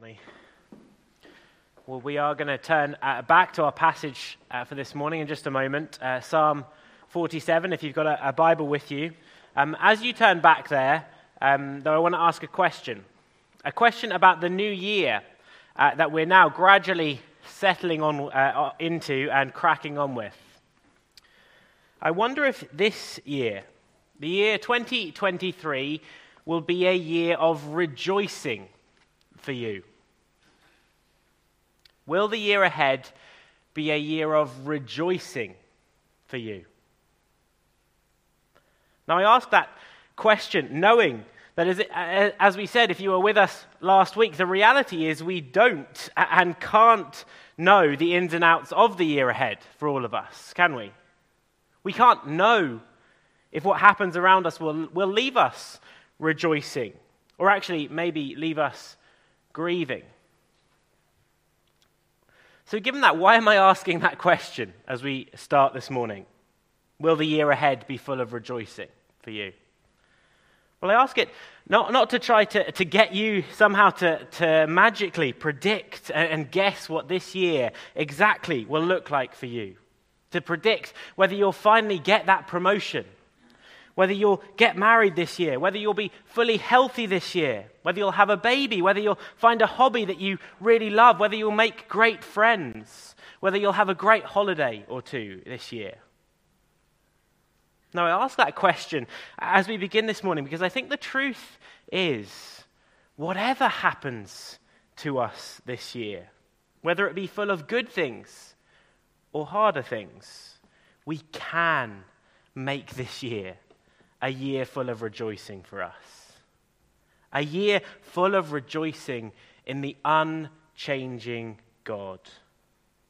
Danny. Well, we are going to turn uh, back to our passage uh, for this morning in just a moment. Uh, Psalm 47, if you've got a, a Bible with you. Um, as you turn back there, um, though, I want to ask a question. A question about the new year uh, that we're now gradually settling on uh, into and cracking on with. I wonder if this year, the year 2023, will be a year of rejoicing for you. Will the year ahead be a year of rejoicing for you? Now, I ask that question knowing that, as, it, as, we said, if you were with us last week, the reality is we don't and can't know the ins and outs of the year ahead for all of us, can we? We can't know if what happens around us will, will leave us rejoicing, or actually maybe leave us grieving. So, given that, why am I asking that question as we start this morning? Will the year ahead be full of rejoicing for you? Well, I ask it not, not to try to, to get you somehow to, to magically predict and, guess what this year exactly will look like for you, to predict whether you'll finally get that promotion whether you'll get married this year, whether you'll be fully healthy this year, whether you'll have a baby, whether you'll find a hobby that you really love, whether you'll make great friends, whether you'll have a great holiday or two this year. Now, I ask that question as we begin this morning because I think the truth is whatever happens to us this year, whether it be full of good things or harder things, we can make this year a year full of rejoicing for us. A year full of rejoicing in the unchanging God,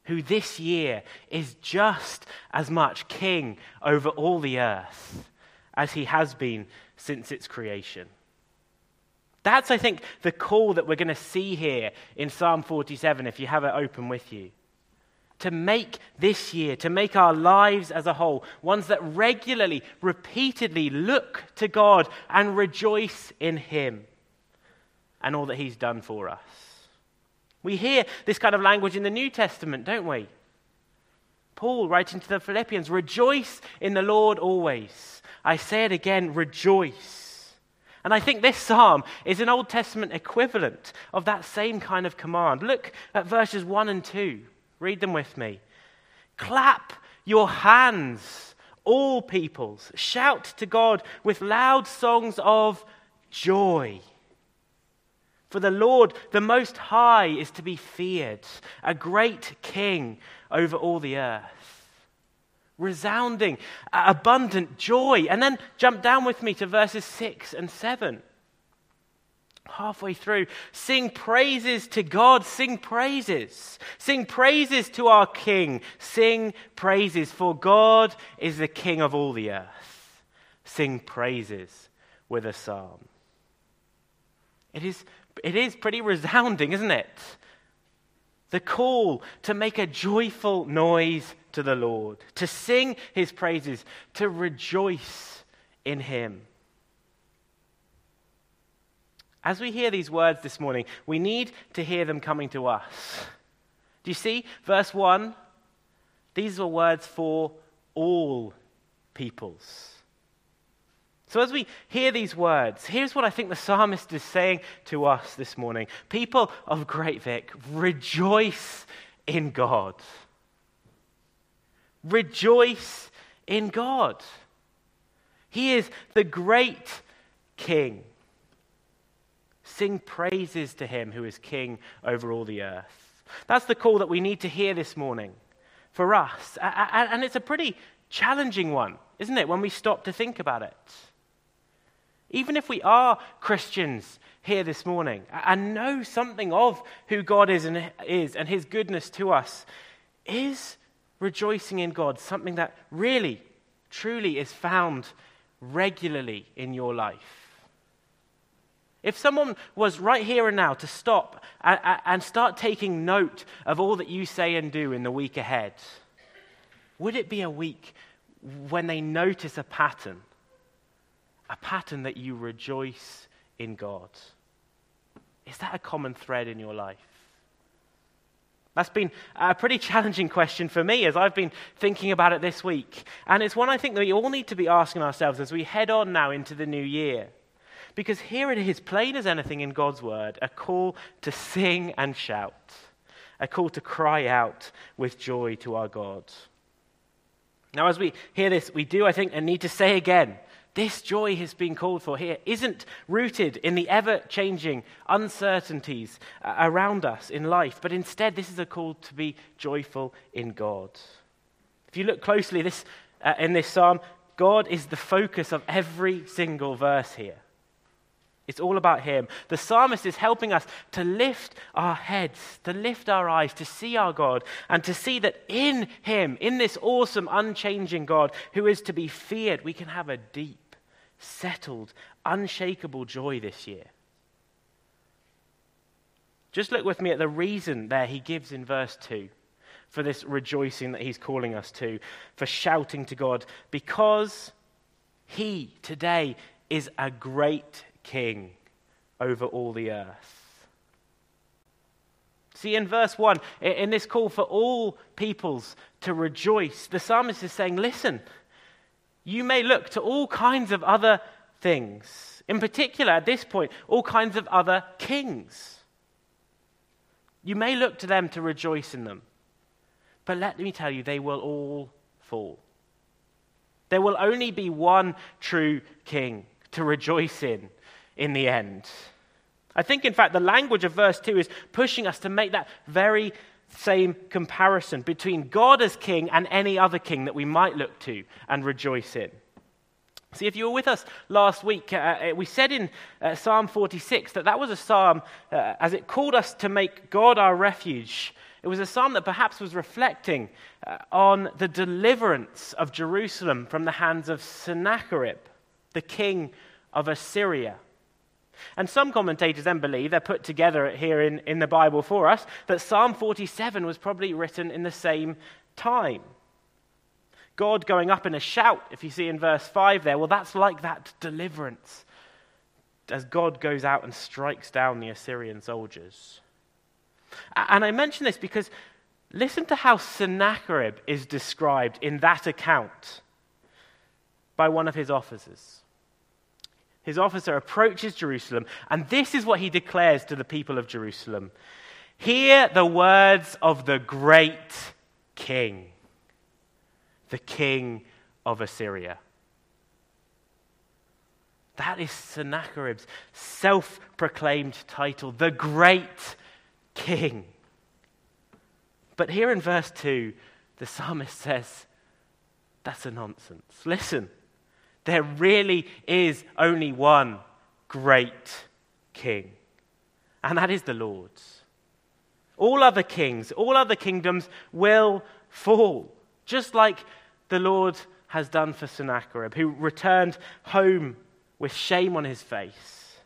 who this year is just as much king over all the earth as he has been since its creation. That's, I think, the call that we're going to see here in Psalm 47 if you have it open with you to make this year, to make our lives as a whole, ones that regularly, repeatedly look to God and rejoice in Him and all that He's done for us. We hear this kind of language in the New Testament, don't we? Paul writing to the Philippians, rejoice in the Lord always. I say it again, rejoice. And I think this psalm is an Old Testament equivalent of that same kind of command. Look at verses 1 and 2. Read them with me. Clap your hands, all peoples. Shout to God with loud songs of joy. For the Lord, the Most High, is to be feared, a great king over all the earth. Resounding, abundant joy. And then jump down with me to verses 6 and 7 halfway through. Sing praises to God. Sing praises. Sing praises to our King. Sing praises, for God is the King of all the earth. Sing praises with a psalm. It is, it is pretty resounding, isn't it? The call to make a joyful noise to the Lord, to sing his praises, to rejoice in him. As we hear these words this morning, we need to hear them coming to us. Do you see? Verse 1 these are words for all peoples. So, as we hear these words, here's what I think the psalmist is saying to us this morning People of Great Vic, rejoice in God. Rejoice in God. He is the great King. Sing praises to him who is king over all the earth. That's the call that we need to hear this morning for us. And it's a pretty challenging one, isn't it, when we stop to think about it? Even if we are Christians here this morning and know something of who God is and, is and his goodness to us, is rejoicing in God something that really, truly is found regularly in your life? If someone was right here and now to stop and start taking note of all that you say and do in the week ahead, would it be a week when they notice a pattern? A pattern that you rejoice in God? Is that a common thread in your life? That's been a pretty challenging question for me as I've been thinking about it this week. And it's one I think that we all need to be asking ourselves as we head on now into the new year. Because here it is, plain as anything in God's word, a call to sing and shout, a call to cry out with joy to our God. Now, as we hear this, we do, I think, and need to say again this joy has been called for here isn't rooted in the ever changing uncertainties uh, around us in life, but instead, this is a call to be joyful in God. If you look closely this, uh, in this psalm, God is the focus of every single verse here. It's all about Him. The psalmist is helping us to lift our heads, to lift our eyes, to see our God, and to see that in Him, in this awesome, unchanging God who is to be feared, we can have a deep, settled, unshakable joy this year. Just look with me at the reason there he gives in verse 2 for this rejoicing that he's calling us to, for shouting to God, because he today is a great king over all the earth. See, in verse 1, in this call for all peoples to rejoice, the psalmist is saying, Listen, you may look to all kinds of other things. In particular, at this point, all kinds of other kings. You may look to them to rejoice in them. But let me tell you, they will all fall. There will only be one true king to rejoice in in the end. I think, in fact, the language of verse 2 is pushing us to make that very same comparison between God as king and any other king that we might look to and rejoice in. See, if you were with us last week, uh, uh we said in uh, Psalm 46 that that was a psalm uh, as it called us to make God our refuge. It was a psalm that perhaps was reflecting uh, on the deliverance of Jerusalem from the hands of Sennacherib, the king of Assyria. And some commentators then believe, they're put together here in, in the Bible for us, that Psalm 47 was probably written in the same time. God going up in a shout, if you see in verse 5 there, well, that's like that deliverance as God goes out and strikes down the Assyrian soldiers. And I mention this because listen to how Sennacherib is described in that account by one of his officers his officer approaches Jerusalem, and this is what he declares to the people of Jerusalem Hear the words of the great king, the king of Assyria. That is Sennacherib's self proclaimed title, the great king. But here in verse 2, the psalmist says, That's a nonsense. Listen. There really is only one great king, and that is the Lord's. All other kings, all other kingdoms will fall, just like the Lord has done for Sennacherib, who returned home with shame on his face.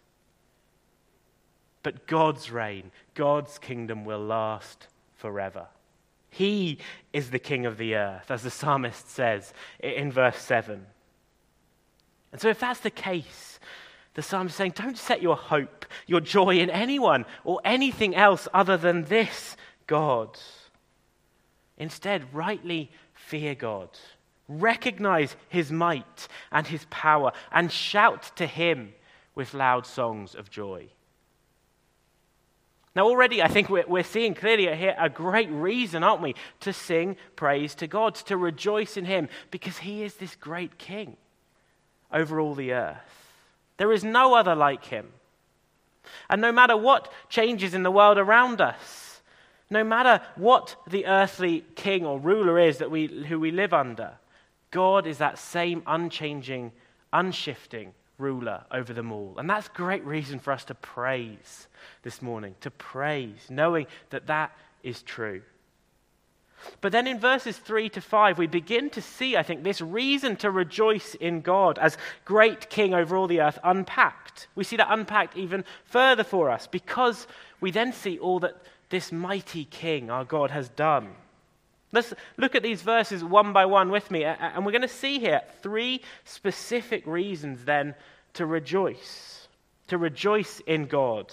But God's reign, God's kingdom will last forever. He is the king of the earth, as the psalmist says in verse 7. And so, if that's the case, the psalm is saying, don't set your hope, your joy in anyone or anything else other than this God. Instead, rightly fear God, recognize his might and his power, and shout to him with loud songs of joy. Now, already, I think we're, seeing clearly here a great reason, aren't we, to sing praise to God, to rejoice in him, because he is this great king over all the earth. There is no other like him. And no matter what changes in the world around us, no matter what the earthly king or ruler is that we, who we live under, God is that same unchanging, unshifting ruler over them all. And that's great reason for us to praise this morning, to praise, knowing that that is true. But then in verses 3 to 5, we begin to see, I think, this reason to rejoice in God as great king over all the earth unpacked. We see that unpacked even further for us because we then see all that this mighty king, our God, has done. Let's look at these verses one by one with me, and we're going to see here three specific reasons then to rejoice, to rejoice in God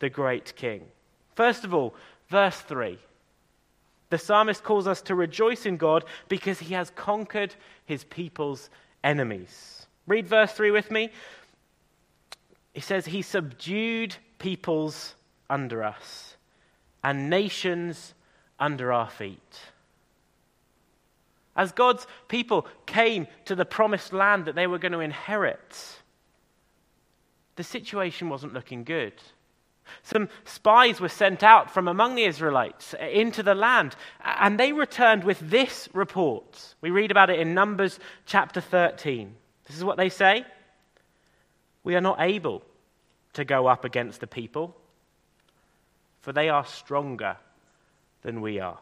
the great king. First of all, verse 3. The psalmist calls us to rejoice in God because he has conquered his people's enemies. Read verse 3 with me. He says, He subdued peoples under us and nations under our feet. As God's people came to the promised land that they were going to inherit, the situation wasn't looking good. Some spies were sent out from among the Israelites into the land, and they returned with this report. We read about it in Numbers chapter 13. This is what they say We are not able to go up against the people, for they are stronger than we are.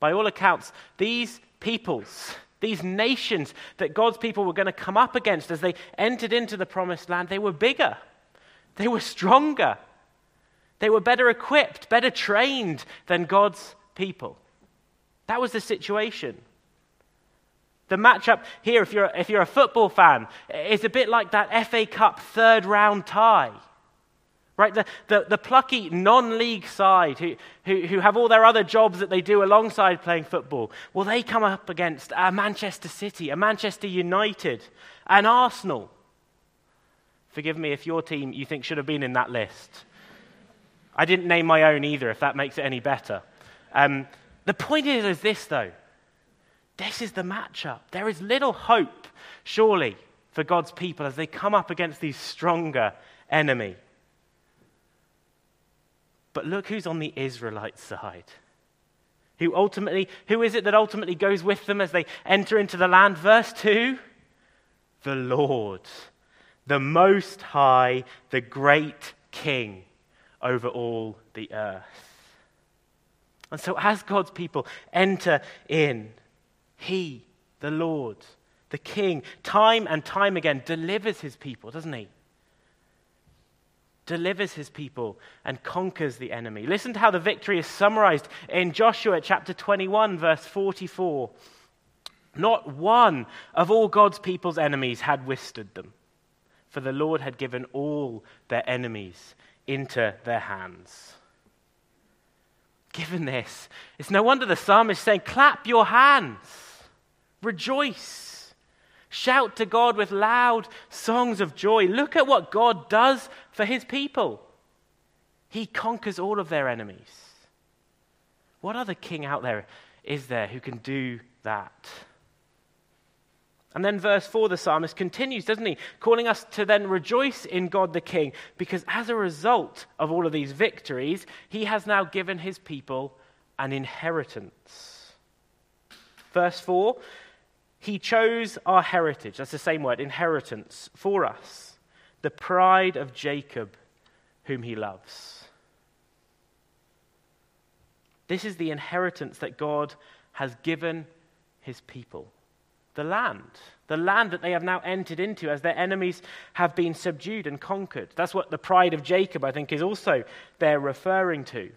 By all accounts, these peoples, these nations that God's people were going to come up against as they entered into the promised land, they were bigger, they were stronger, they were better equipped, better trained than God's people. That was the situation. The matchup here, if you're, if you're a football fan, is a bit like that FA Cup third round tie. Right? The, the, the plucky non league side who, who, who have all their other jobs that they do alongside playing football, well, they come up against a Manchester City, a Manchester United, an Arsenal. Forgive me if your team you think should have been in that list. I didn't name my own either, if that makes it any better. Um, the point is, is this, though. This is the matchup. There is little hope, surely, for God's people as they come up against these stronger enemy. But look who's on the Israelite side. Who ultimately, who is it that ultimately goes with them as they enter into the land? Verse 2 The Lord, the Most High, the great King over all the earth. And so, as God's people enter in, He, the Lord, the King, time and time again delivers His people, doesn't He? delivers his people and conquers the enemy. Listen to how the victory is summarized in Joshua chapter 21, verse 44. Not one of all God's people's enemies had withstood them, for the Lord had given all their enemies into their hands. Given this, it's no wonder the psalmist is saying, Clap your hands, rejoice. Shout to God with loud songs of joy. Look at what God does for his people. He conquers all of their enemies. What other king out there is there who can do that? And then, verse 4, the psalmist continues, doesn't he? Calling us to then rejoice in God the King, because as a result of all of these victories, he has now given his people an inheritance. Verse 4 he chose our heritage, that's the same word, inheritance, for us, the pride of Jacob, whom he loves. This is the inheritance that God has given his people the land, the land that they have now entered into as their enemies have been subdued and conquered. That's what the pride of Jacob, I think, is also they're referring to.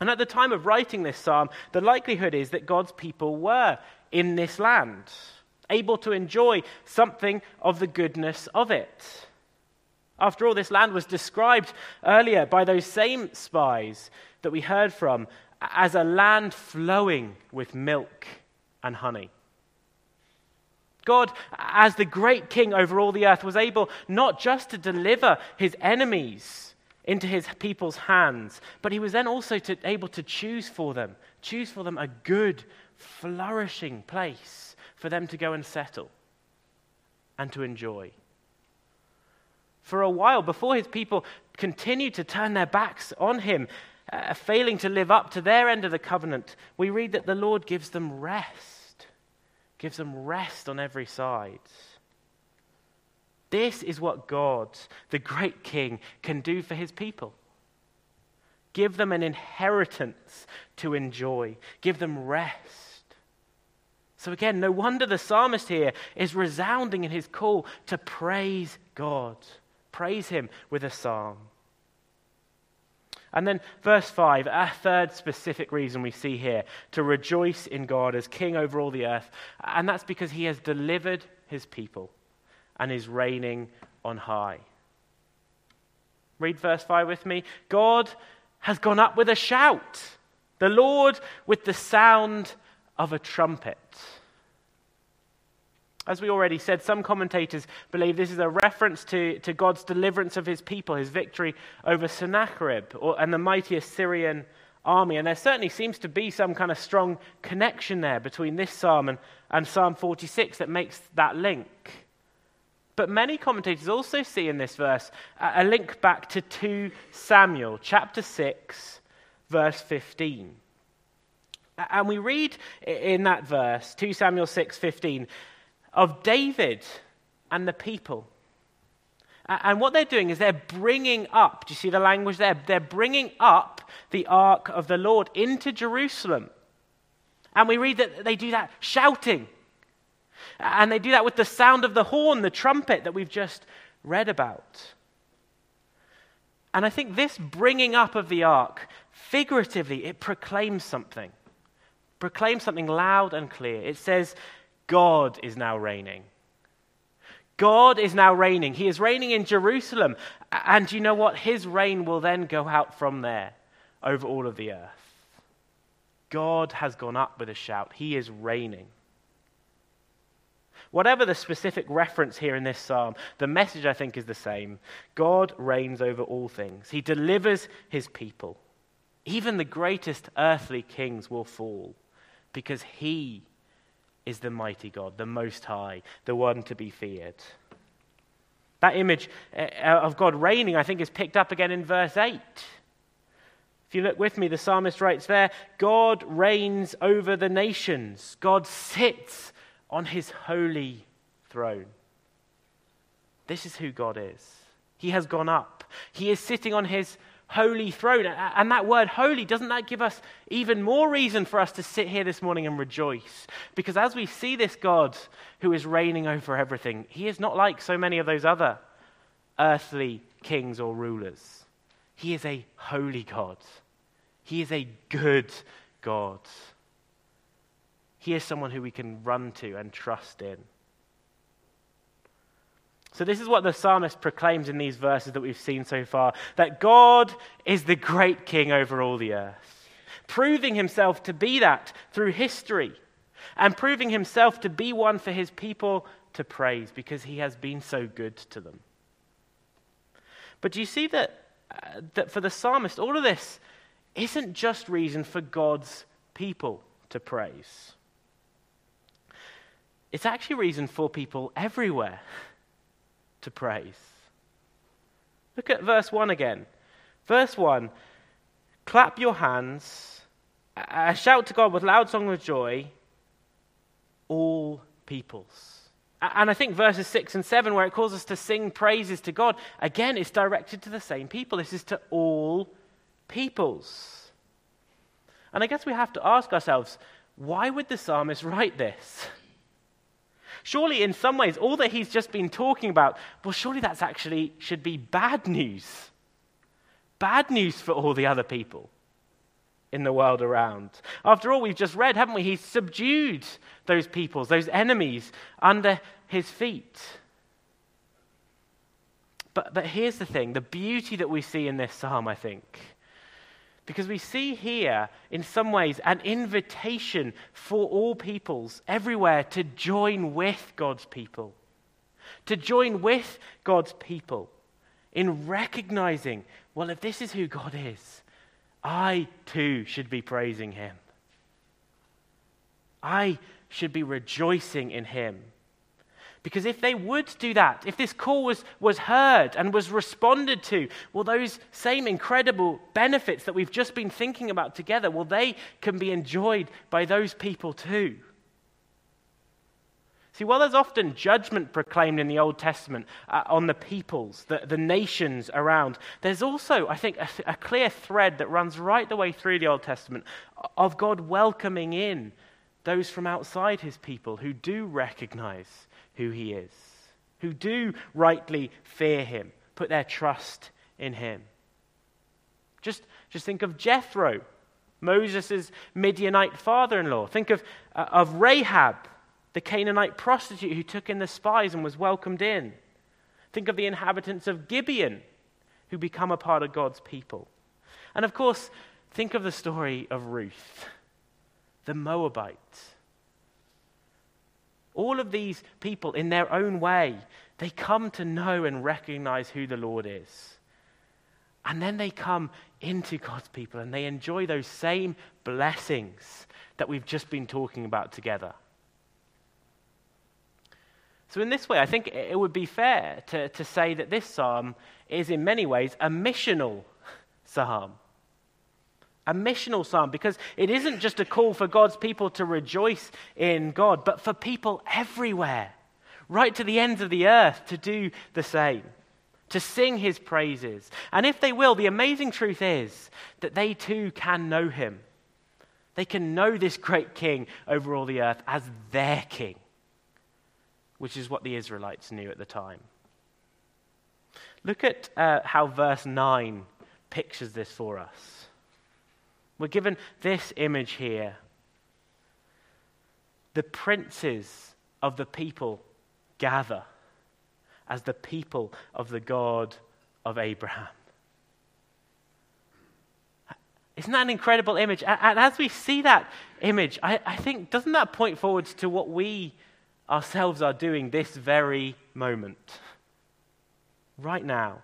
And at the time of writing this psalm, the likelihood is that God's people were in this land, able to enjoy something of the goodness of it. After all, this land was described earlier by those same spies that we heard from as a land flowing with milk and honey. God, as the great king over all the earth, was able not just to deliver his enemies into his people's hands, but he was then also to, able to choose for them, choose for them a good flourishing place for them to go and settle and to enjoy. For a while, before his people continued to turn their backs on him, uh, failing to live up to their end of the covenant, we read that the Lord gives them rest, gives them rest on every side. This is what God, the great King, can do for his people. Give them an inheritance to enjoy, give them rest. So, again, no wonder the psalmist here is resounding in his call to praise God. Praise him with a psalm. And then, verse 5, a third specific reason we see here to rejoice in God as king over all the earth. And that's because he has delivered his people and is reigning on high. Read verse 5 with me. God has gone up with a shout, the Lord with the sound of a trumpet. As we already said, some commentators believe this is a reference to, to God's deliverance of his people, his victory over Sennacherib or, and the mighty Assyrian army. And there certainly seems to be some kind of strong connection there between this psalm and, and Psalm 46 that makes that link. But many commentators also see in this verse a, link back to 2 Samuel chapter 6, verse 15. And we read in that verse, 2 Samuel 6:15, of David and the people. And what they're doing is they're bringing up, do you see the language there? They're bringing up the ark of the Lord into Jerusalem. And we read that they do that shouting. And they do that with the sound of the horn, the trumpet that we've just read about. And I think this bringing up of the ark, figuratively, it proclaims something. Proclaims something loud and clear. It says, God is now reigning. God is now reigning. He is reigning in Jerusalem. And you know what? His reign will then go out from there over all of the earth. God has gone up with a shout. He is reigning. Whatever the specific reference here in this psalm, the message I think is the same. God reigns over all things, He delivers His people. Even the greatest earthly kings will fall because He is the mighty God, the Most High, the one to be feared. That image uh, of God reigning, I think, is picked up again in verse 8. If you look with me, the psalmist writes there God reigns over the nations, God sits on his holy throne. This is who God is. He has gone up, he is sitting on his holy throne. And that word holy, doesn't that give us even more reason for us to sit here this morning and rejoice? Because as we see this God who is reigning over everything, he is not like so many of those other earthly kings or rulers. He is a holy God, he is a good God. He is someone who we can run to and trust in. So, this is what the psalmist proclaims in these verses that we've seen so far that God is the great king over all the earth, proving himself to be that through history, and proving himself to be one for his people to praise because he has been so good to them. But do you see that, uh, that for the psalmist, all of this isn't just reason for God's people to praise? It's actually reason for people everywhere to praise. Look at verse 1 again. Verse 1 Clap your hands, uh, shout to God with loud song of joy, all peoples. And I think verses 6 and 7, where it calls us to sing praises to God, again, it's directed to the same people. This is to all peoples. And I guess we have to ask ourselves why would the psalmist write this? Surely, in some ways, all that he's just been talking about, well, surely that's actually should be bad news. Bad news for all the other people in the world around. After all, we've just read, haven't we? He's subdued those peoples, those enemies, under his feet. But, but here's the thing the beauty that we see in this psalm, I think because we see here, in some ways, an invitation for all peoples everywhere to join with God's people. To join with God's people in recognizing, well, if this is who God is, I too should be praising Him. I should be rejoicing in Him. Because if they would do that, if this call was, was heard and was responded to, well, those same incredible benefits that we've just been thinking about together, well, they can be enjoyed by those people too. See, while there's often judgment proclaimed in the Old Testament uh, on the peoples, the, the nations around, there's also, I think, a, a clear thread that runs right the way through the Old Testament of God welcoming in those from outside his people who do recognize who he is, who do rightly fear him, put their trust in him. Just, just think of Jethro, Moses' Midianite father in law. Think of, uh, of Rahab, the Canaanite prostitute who took in the spies and was welcomed in. Think of the inhabitants of Gibeon, who become a part of God's people. And of course, think of the story of Ruth, the Moabite. All of these people, in their own way, they come to know and recognize who the Lord is. And then they come into God's people and they enjoy those same blessings that we've just been talking about together. So, in this way, I think it would be fair to, to say that this psalm is, in many ways, a missional psalm. A missional psalm because it isn't just a call for God's people to rejoice in God, but for people everywhere, right to the ends of the earth, to do the same, to sing his praises. And if they will, the amazing truth is that they too can know him. They can know this great king over all the earth as their king which is what the Israelites knew at the time. Look at uh, how verse 9 pictures this for us. We're given this image here. The princes of the people gather as the people of the God of Abraham. Isn't that an incredible image? And as we see that image, I, I think, doesn't that point forwards to what we ourselves are doing this very moment, right now.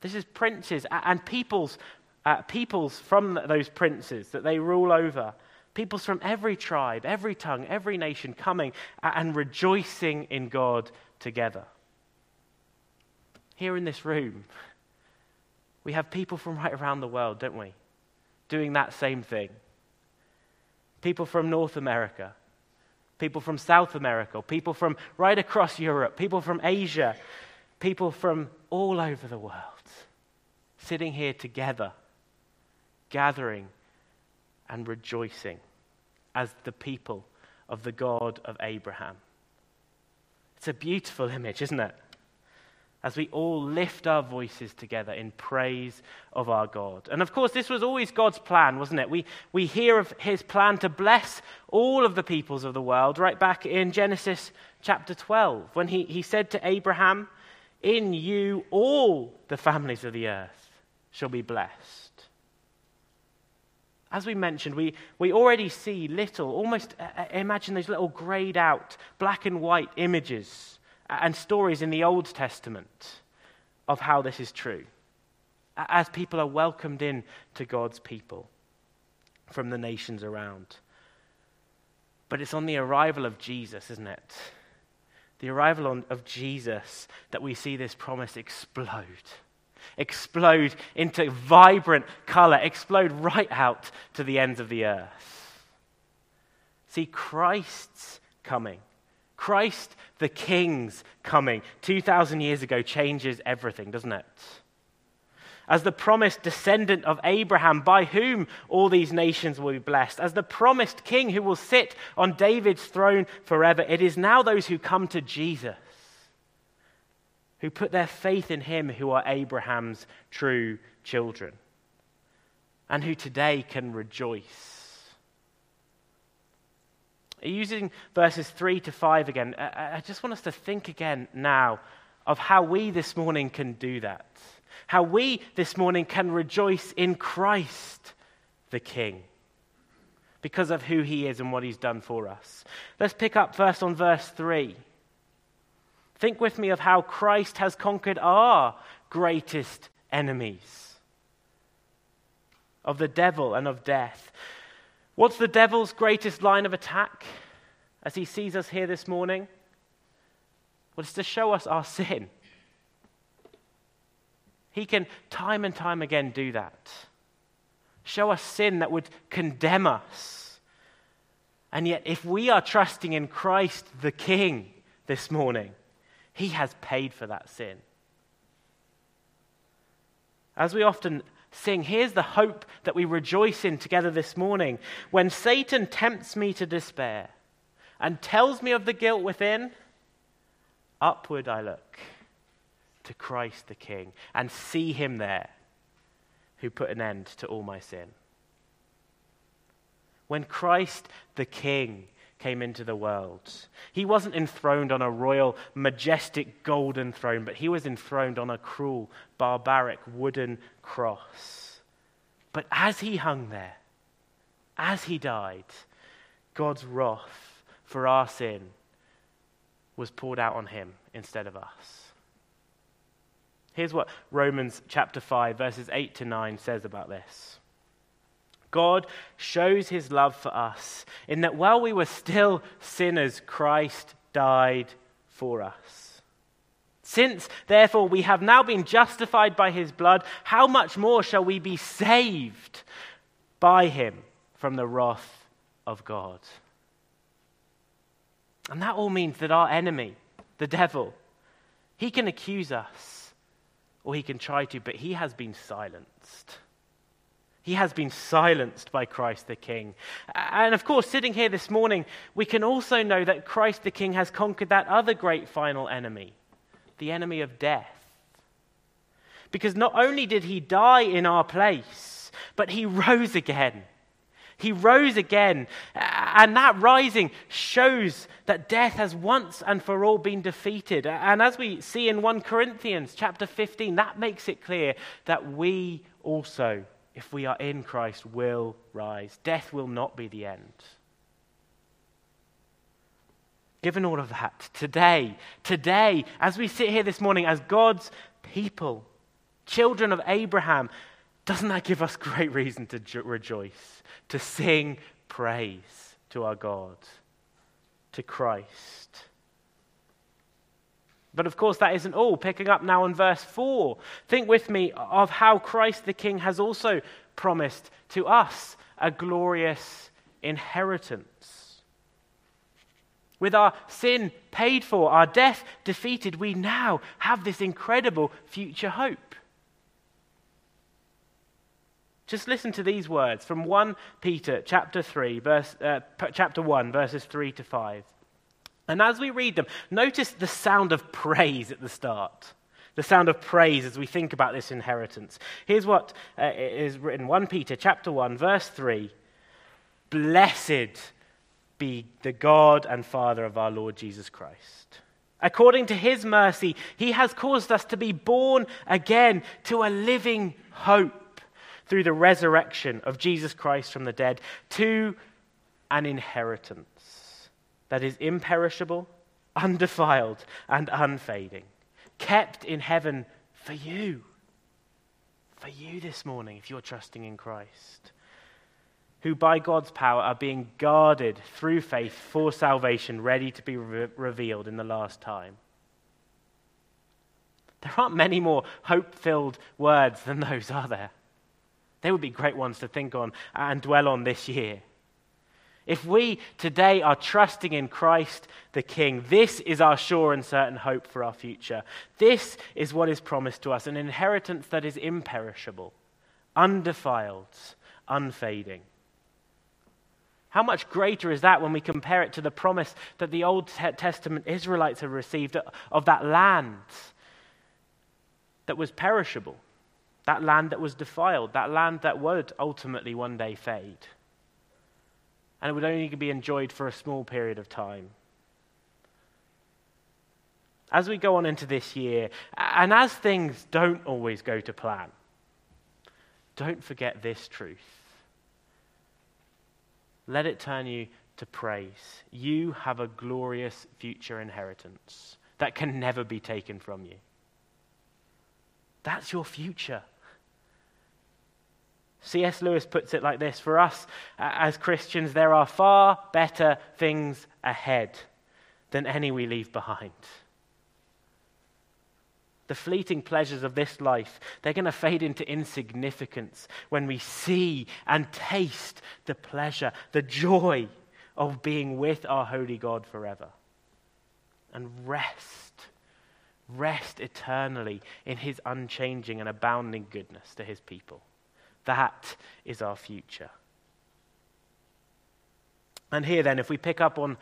This is princes and peoples, uh, peoples from those princes that they rule over. Peoples from every tribe, every tongue, every nation coming and rejoicing in God together. Here in this room, we have people from right around the world, don't we? Doing that same thing. People from North America, people from South America, people from right across Europe, people from Asia, people from all over the world, sitting here together, gathering and rejoicing as the people of the God of Abraham. It's a beautiful image, isn't it? as we all lift our voices together in praise of our God. And of course, this was always God's plan, wasn't it? We, we hear of his plan to bless all of the peoples of the world right back in Genesis chapter 12, when he, he said to Abraham, In you all the families of the earth shall be blessed. As we mentioned, we, we already see little, almost uh, uh imagine those little grayed out, black and white images and stories in the Old Testament of how this is true, as people are welcomed in to God's people from the nations around. But it's on the arrival of Jesus, isn't it? The arrival on, of Jesus that we see this promise explode. Explode into vibrant color, explode right out to the ends of the earth. See, Christ's coming Christ the King's coming 2,000 years ago changes everything, doesn't it? As the promised descendant of Abraham, by whom all these nations will be blessed, as the promised king who will sit on David's throne forever, it is now those who come to Jesus, who put their faith in him, who are Abraham's true children, and who today can rejoice using verses 3 to 5 again, I just want us to think again now of how we this morning can do that. How we this morning can rejoice in Christ the King because of who he is and what he's done for us. Let's pick up first on verse 3. Think with me of how Christ has conquered our greatest enemies of the devil and of death. What's the devil's greatest line of attack as he sees us here this morning? Well, it's to show us our sin. He can time and time again do that. Show us sin that would condemn us. And yet, if we are trusting in Christ the King this morning, He has paid for that sin. As we often sing, here's the hope that we rejoice in together this morning. When Satan tempts me to despair and tells me of the guilt within, upward I look to Christ the King and see him there who put an end to all my sin. When Christ the King came into the world. He wasn't enthroned on a royal, majestic golden throne, but he was enthroned on a cruel, barbaric wooden cross. But as he hung there, as he died, God's wrath for our sin was poured out on him instead of us. Here's what Romans chapter 5, verses 8 to 9 says about this. God shows his love for us in that while we were still sinners, Christ died for us. Since, therefore, we have now been justified by his blood, how much more shall we be saved by him from the wrath of God? And that all means that our enemy, the devil, he can accuse us, or he can try to, but he has been silenced. He has been silenced by Christ the King. And of course, sitting here this morning, we can also know that Christ the King has conquered that other great final enemy, the enemy of death. Because not only did he die in our place, but he rose again. He rose again. And that rising shows that death has once and for all been defeated. And as we see in 1 Corinthians chapter 15, that makes it clear that we also if we are in Christ, will rise. Death will not be the end. Given all of that, today, today, as we sit here this morning as God's people, children of Abraham, doesn't that give us great reason to rejoice, to sing praise to our God, to Christ? But of course, that isn't all. Picking up now in verse 4, think with me of how Christ the King has also promised to us a glorious inheritance. With our sin paid for, our death defeated, we now have this incredible future hope. Just listen to these words from 1 Peter chapter 3 verse, uh, chapter 1 verses 3 to 5. And as we read them, notice the sound of praise at the start. The sound of praise as we think about this inheritance. Here's what uh, is written 1 Peter chapter 1 verse 3. Blessed be the God and Father of our Lord Jesus Christ. According to his mercy, he has caused us to be born again to a living hope through the resurrection of Jesus Christ from the dead to an inheritance that is imperishable, undefiled, and unfading, kept in heaven for you. For you this morning, if you're trusting in Christ, who by God's power are being guarded through faith for salvation, ready to be re- revealed in the last time. There aren't many more hope filled words than those, are there? They would be great ones to think on and dwell on this year. If we today are trusting in Christ the King, this is our sure and certain hope for our future. This is what is promised to us an inheritance that is imperishable, undefiled, unfading. How much greater is that when we compare it to the promise that the Old Testament Israelites have received of that land that was perishable, that land that was defiled, that land that would ultimately one day fade? And it would only be enjoyed for a small period of time. As we go on into this year, and as things don't always go to plan, don't forget this truth. Let it turn you to praise. You have a glorious future inheritance that can never be taken from you. That's your future. C.S. Lewis puts it like this For us as Christians, there are far better things ahead than any we leave behind. The fleeting pleasures of this life, they're going to fade into insignificance when we see and taste the pleasure, the joy of being with our holy God forever. And rest, rest eternally in his unchanging and abounding goodness to his people. That is our future. And here, then, if we pick up on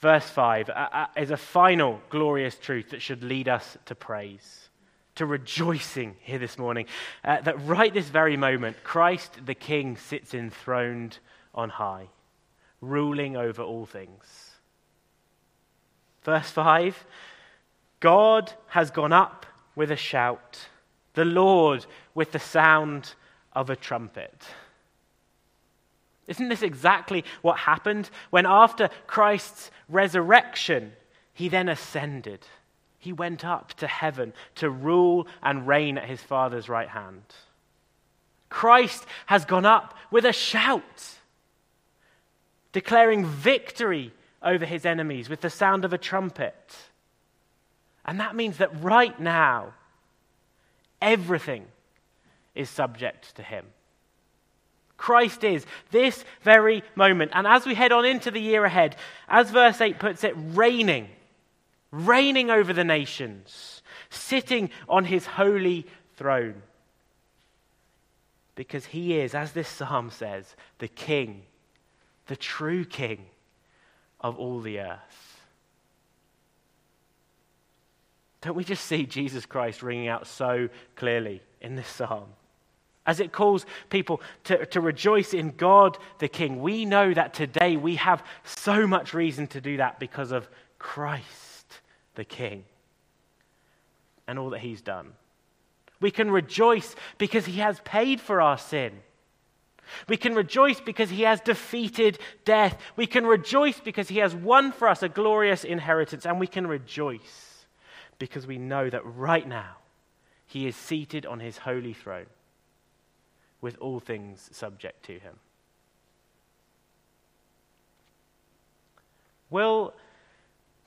verse 5, uh, uh, is a final glorious truth that should lead us to praise, to rejoicing here this morning. Uh, that right this very moment, Christ the King sits enthroned on high. ruling over all things. Verse 5 God has gone up with a shout, the Lord with the sound of a trumpet. Isn't this exactly what happened when, after Christ's resurrection, he then ascended? He went up to heaven to rule and reign at his Father's right hand. Christ has gone up with a shout, declaring victory over his enemies with the sound of a trumpet. And that means that right now, everything is subject to him. Christ is this very moment. And as we head on into the year ahead, as verse 8 puts it, reigning, reigning over the nations, sitting on his holy throne. Because he is, as this psalm says, the king, the true king of all the earth. Don't we just see Jesus Christ ringing out so clearly in this psalm? As it calls people to, to rejoice in God the King, we know that today we have so much reason to do that because of Christ the King and all that He's done. We can rejoice because He has paid for our sin. We can rejoice because He has defeated death. We can rejoice because He has won for us a glorious inheritance. And we can rejoice because we know that right now He is seated on His holy throne with all things subject to him. Will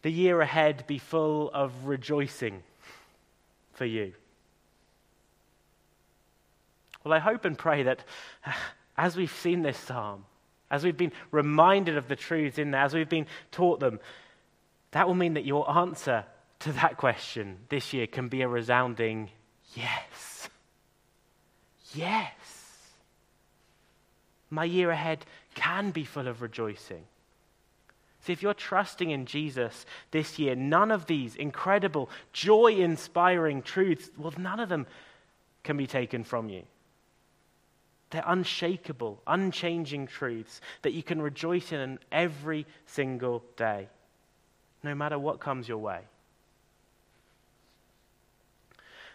the year ahead be full of rejoicing for you? Well, I hope and pray that uh, as we've seen this psalm, as we've been reminded of the truths in there, as we've been taught them, that will mean that your answer to that question this year can be a resounding yes. Yes my year ahead can be full of rejoicing. See, if you're trusting in Jesus this year, none of these incredible, joy inspiring truths, well, none of them can be taken from you. They're unshakable, unchanging truths that you can rejoice in every single day, no matter what comes your way.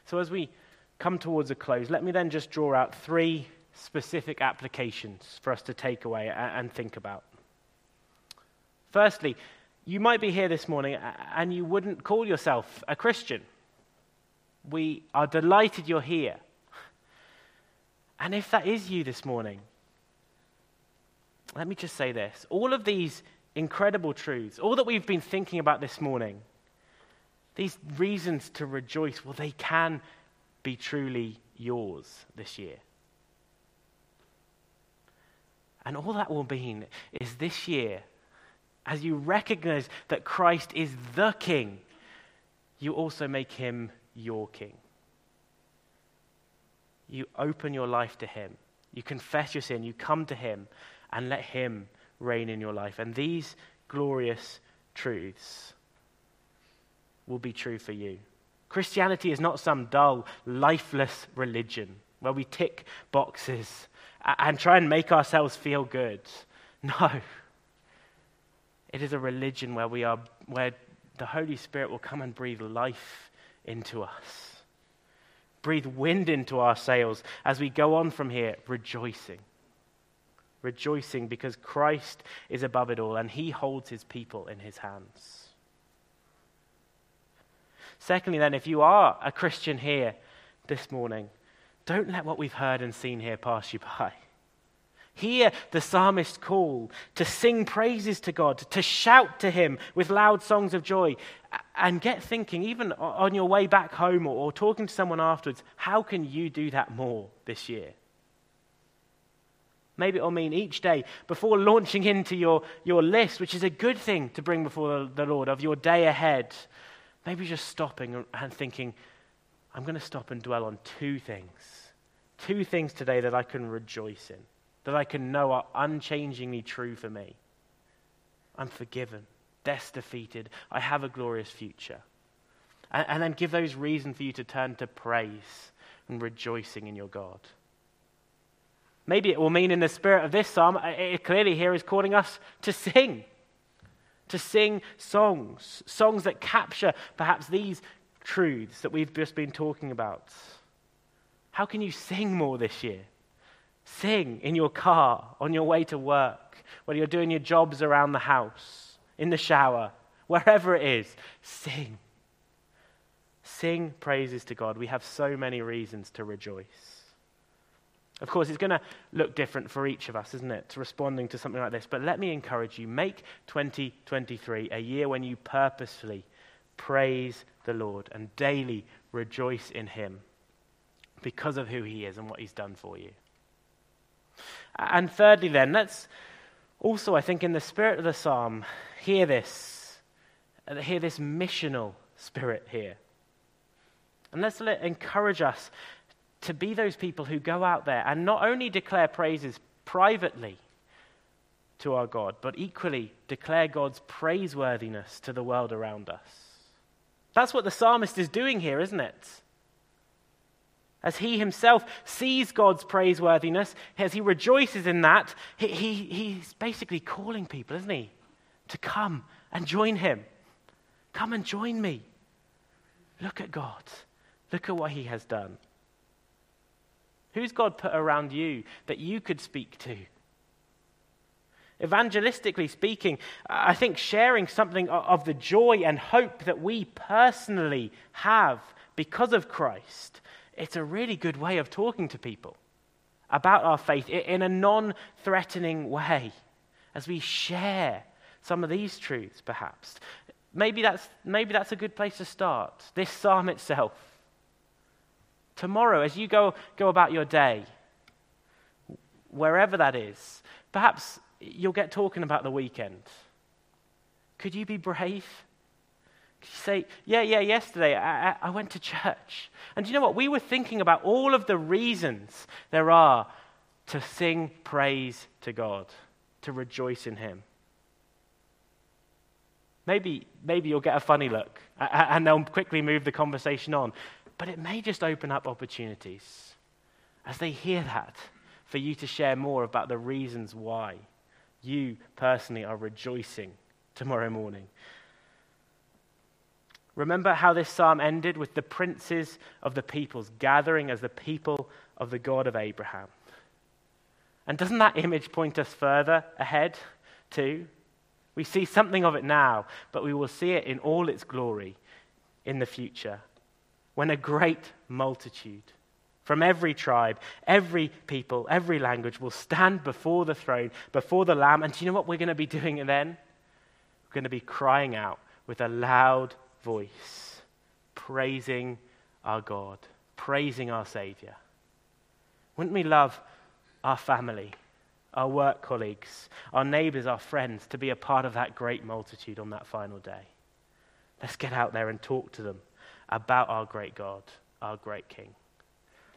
So, as we come towards a close, let me then just draw out three specific applications for us to take away and think about. Firstly, you might be here this morning and you wouldn't call yourself a Christian. We are delighted you're here. And if that is you this morning, let me just say this. All of these incredible truths, all that we've been thinking about this morning, these reasons to rejoice, well, they can be truly yours this year. And all that will mean is this year, as you recognize that Christ is the King, you also make him your King. You open your life to him. You confess your sin. You come to him and let him reign in your life. And these glorious truths will be true for you. Christianity is not some dull, lifeless religion where we tick boxes and try and make ourselves feel good. No. It is a religion where we are where the Holy Spirit will come and breathe life into us. Breathe wind into our sails as we go on from here rejoicing. Rejoicing because Christ is above it all and he holds his people in his hands. Secondly, then, if you are a Christian here this morning, don't let what we've heard and seen here pass you by. Hear the psalmist call to sing praises to God, to shout to Him with loud songs of joy, and get thinking, even on your way back home or, or talking to someone afterwards, how can you do that more this year? Maybe it'll mean each day before launching into your, your list, which is a good thing to bring before the, the Lord, of your day ahead, maybe just stopping and thinking, I'm going to stop and dwell on two things. Two things today that I can rejoice in that I can know are unchangingly true for me. I'm forgiven, death's defeated, I have a glorious future. And, and then give those reason for you to turn to praise and rejoicing in your God. Maybe it will mean in the spirit of this psalm, it clearly here is calling us to sing, to sing songs, songs that capture perhaps these truths that we've just been talking about. How can you sing more this year? Sing in your car, on your way to work, while you're doing your jobs around the house, in the shower, wherever it is. Sing. Sing praises to God. We have so many reasons to rejoice. Of course, it's going to look different for each of us, isn't it, to responding to something like this. But let me encourage you make 2023 a year when you purposefully praise the Lord and daily rejoice in Him because of who He is and what He's done for you. And thirdly, then, let's also, I think, in the spirit of the psalm, hear this, hear this missional spirit here. And let's let, encourage us to be those people who go out there and not only declare praises privately to our God, but equally declare God's praiseworthiness to the world around us. That's what the psalmist is doing here, isn't it? As he himself sees God's praiseworthiness, as he rejoices in that, he, he, he's basically calling people, isn't he? To come and join him. Come and join me. Look at God. Look at what he has done. Who's God put around you that you could speak to? Evangelistically speaking, I think sharing something of the joy and hope that we personally have because of Christ, it's a really good way of talking to people about our faith in a non threatening way as we share some of these truths, perhaps. Maybe that's, maybe that's a good place to start. This psalm itself tomorrow as you go, go about your day, wherever that is. Perhaps you'll get talking about the weekend. Could you be brave? Could you say, Yeah, yeah, yesterday I, I went to church. And you know what? We were thinking about all of the reasons there are to sing praise to God, to rejoice in Him. Maybe, maybe you'll get a funny look and they'll quickly move the conversation on. But it may just open up opportunities as they hear that for you to share more about the reasons why you personally are rejoicing tomorrow morning. Remember how this psalm ended with the princes of the peoples gathering as the people of the God of Abraham. And doesn't that image point us further ahead, too? We see something of it now, but we will see it in all its glory in the future when a great multitude from every tribe, every people, every language will stand before the throne, before the Lamb. And do you know what we're going to be doing then? We're going to be crying out with a loud voice, praising our God, praising our Savior. Wouldn't we love our family, our work colleagues, our neighbors, our friends to be a part of that great multitude on that final day? Let's get out there and talk to them about our great God, our great King.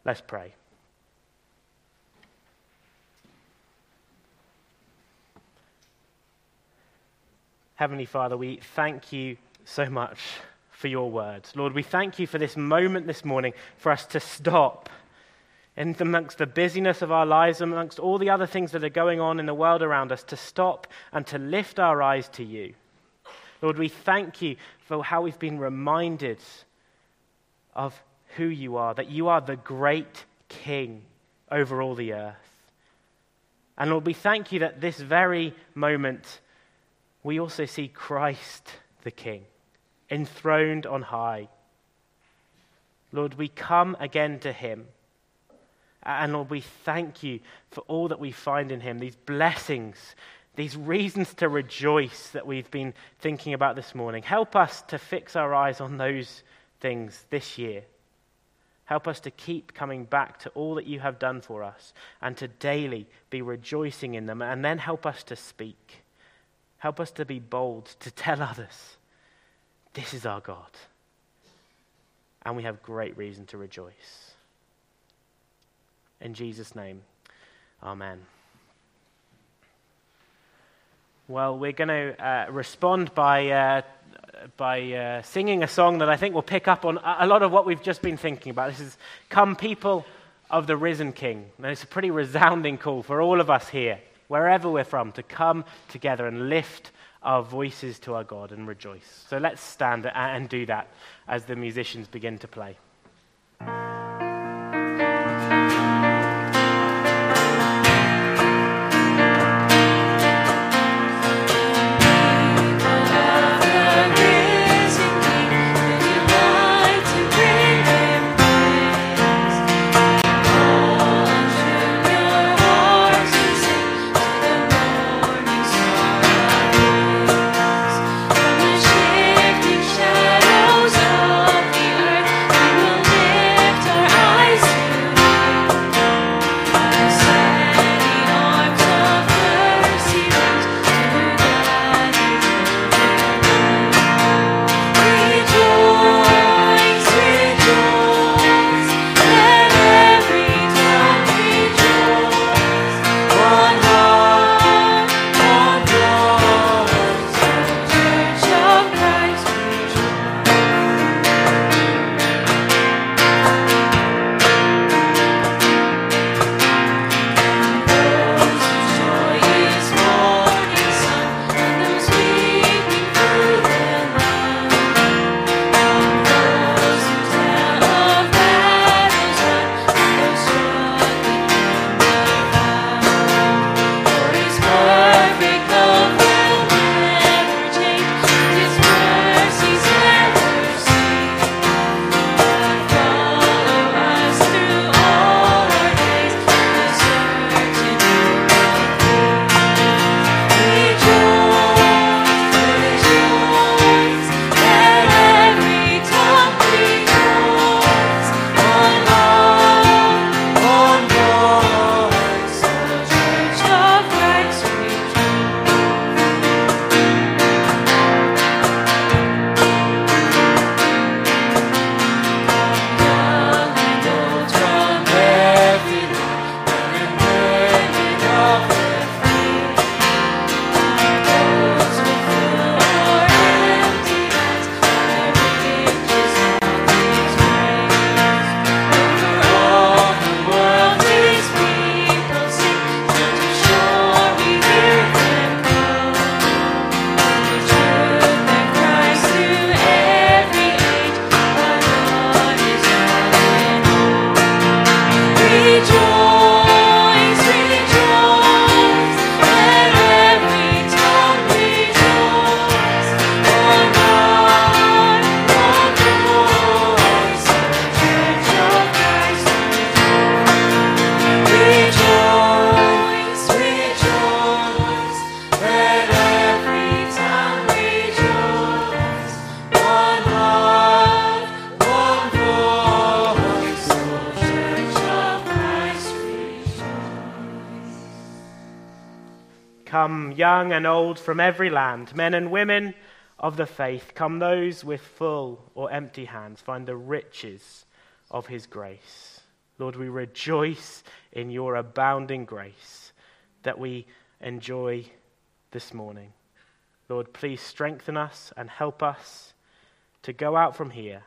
Let's pray. Heavenly Father, we thank you so much for your words. Lord, we thank you for this moment this morning for us to stop in amongst the busyness of our lives, amongst all the other things that are going on in the world around us, to stop and to lift our eyes to you. Lord, we thank you for how we've been reminded of who you are, that you are the great King over all the earth. And Lord, we thank you that this very moment we also see Christ the King, enthroned on high. Lord, we come again to him. And Lord, we thank you for all that we find in him, these blessings, these reasons to rejoice that we've been thinking about this morning. Help us to fix our eyes on those things this year. Help us to keep coming back to all that you have done for us and to daily be rejoicing in them. And then help us to speak. Help us to be bold, to tell others, this is our God. And we have great reason to rejoice. In Jesus' name, amen. Well, we're going to uh, respond by. Uh, by uh, singing a song that I think will pick up on a lot of what we've just been thinking about. This is Come People of the risen King. And it's a pretty resounding call for all of us here, wherever we're from, to come together and lift our voices to our God and rejoice. So let's stand and do that as the musicians begin to play. From every land, men and women of the faith, come those with full or empty hands, find the riches of his grace. Lord, we rejoice in your abounding grace that we enjoy this morning. Lord, please strengthen us and help us to go out from here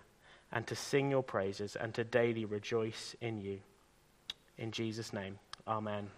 and to sing your praises and to daily rejoice in you. In Jesus' name, amen.